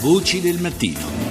Voci del mattino.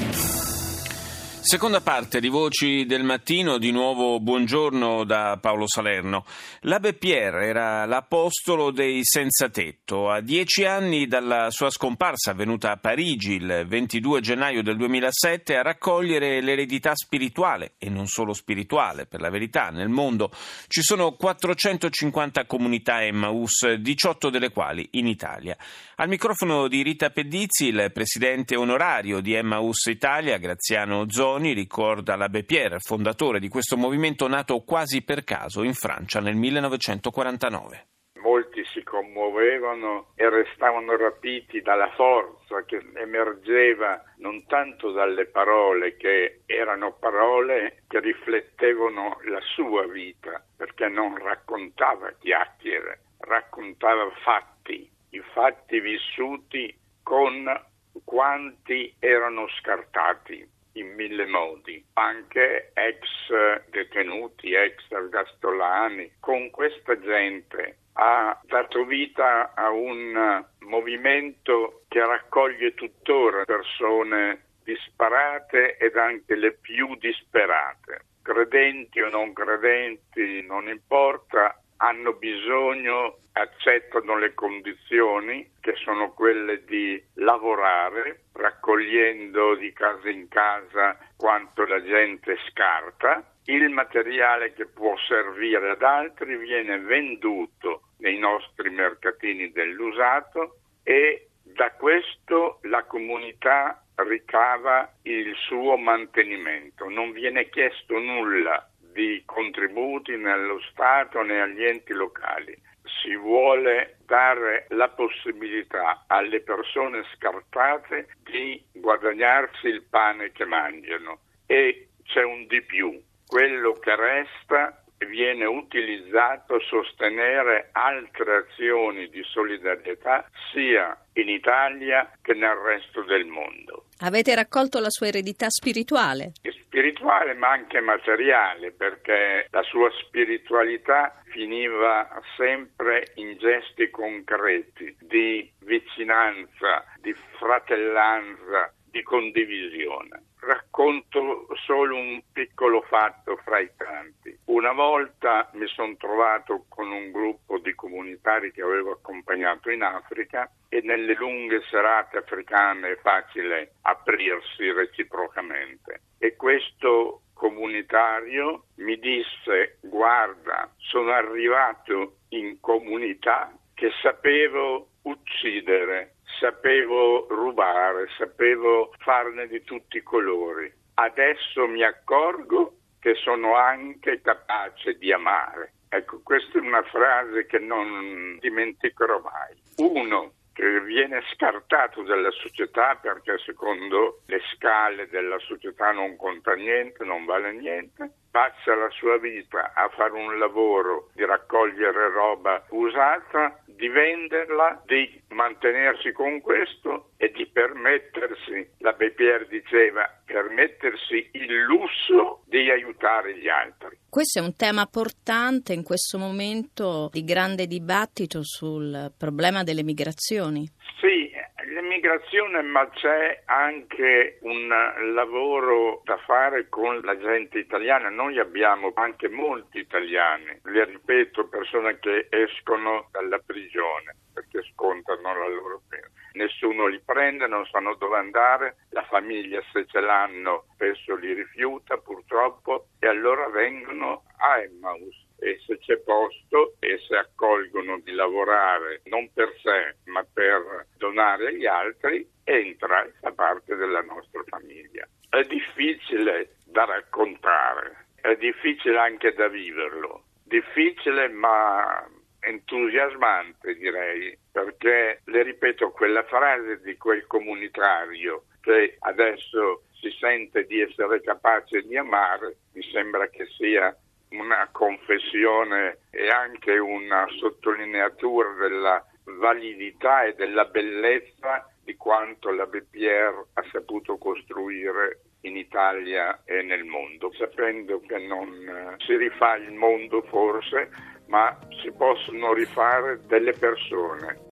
Seconda parte di Voci del Mattino, di nuovo buongiorno da Paolo Salerno. L'Abbé Pierre era l'apostolo dei senza tetto. A dieci anni dalla sua scomparsa avvenuta a Parigi il 22 gennaio del 2007 a raccogliere l'eredità spirituale, e non solo spirituale, per la verità, nel mondo ci sono 450 comunità Emmaus, 18 delle quali in Italia. Al microfono di Rita Pedizzi, il presidente onorario di Emmaus Italia, Graziano Zoni, Berlusconi ricorda l'Abbé Pierre, fondatore di questo movimento nato quasi per caso in Francia nel 1949 molti si commuovevano e restavano rapiti dalla forza che emergeva non tanto dalle parole, che erano parole che riflettevano la sua vita, perché non raccontava chiacchiere, raccontava fatti, i fatti vissuti con quanti erano scartati mille modi, anche ex detenuti, ex ergastolani. Con questa gente ha dato vita a un movimento che raccoglie tuttora persone disparate ed anche le più disperate. Credenti o non credenti, non importa, hanno bisogno, accettano le condizioni che sono quelle di lavorare, raccogliendo di casa in casa quanto la gente scarta. Il materiale che può servire ad altri viene venduto nei nostri mercatini dell'usato e da questo la comunità ricava il suo mantenimento. Non viene chiesto nulla di contributi né Stato né agli enti locali. Si vuole dare la possibilità alle persone scartate di guadagnarsi il pane che mangiano e c'è un di più. Quello che resta viene utilizzato a sostenere altre azioni di solidarietà sia in Italia che nel resto del mondo. Avete raccolto la sua eredità spirituale? Spirituale ma anche materiale perché la sua spiritualità finiva sempre in gesti concreti di vicinanza, di fratellanza, di condivisione. Racconto solo un piccolo fatto fra i tanti. Una volta mi sono trovato con un gruppo di comunitari che avevo accompagnato in Africa e nelle lunghe serate africane è facile aprirsi reciprocamente. E questo comunitario mi disse guarda sono arrivato in comunità che sapevo uccidere sapevo rubare, sapevo farne di tutti i colori. Adesso mi accorgo che sono anche capace di amare. Ecco, questa è una frase che non dimenticherò mai. Uno che viene scartato dalla società perché secondo le scale della società non conta niente, non vale niente, passa la sua vita a fare un lavoro di raccogliere roba usata di venderla, di mantenersi con questo e di permettersi, la BPR diceva, permettersi il lusso di aiutare gli altri. Questo è un tema portante in questo momento di grande dibattito sul problema delle migrazioni. Sì, l'immigrazione, ma c'è anche un lavoro da fare con la gente italiana. Noi abbiamo anche molti italiani, le ripeto, persone che escono dalla prigione perché scontano la loro pena. Nessuno li prende, non sanno dove andare, la famiglia se ce l'hanno spesso li rifiuta purtroppo e allora vengono a Emmaus e se c'è posto e se accolgono di lavorare non per sé ma per donare agli altri, entra a fa parte della nostra famiglia. È difficile da raccontare, è difficile anche da viverlo, difficile ma entusiasmante direi, perché le ripeto quella frase di quel comunitario che adesso si sente di essere capace di amare, mi sembra che sia una confessione e anche una sottolineatura della validità e della bellezza di quanto la BPR ha saputo costruire in Italia e nel mondo, sapendo che non eh, si rifà il mondo forse, ma si possono rifare delle persone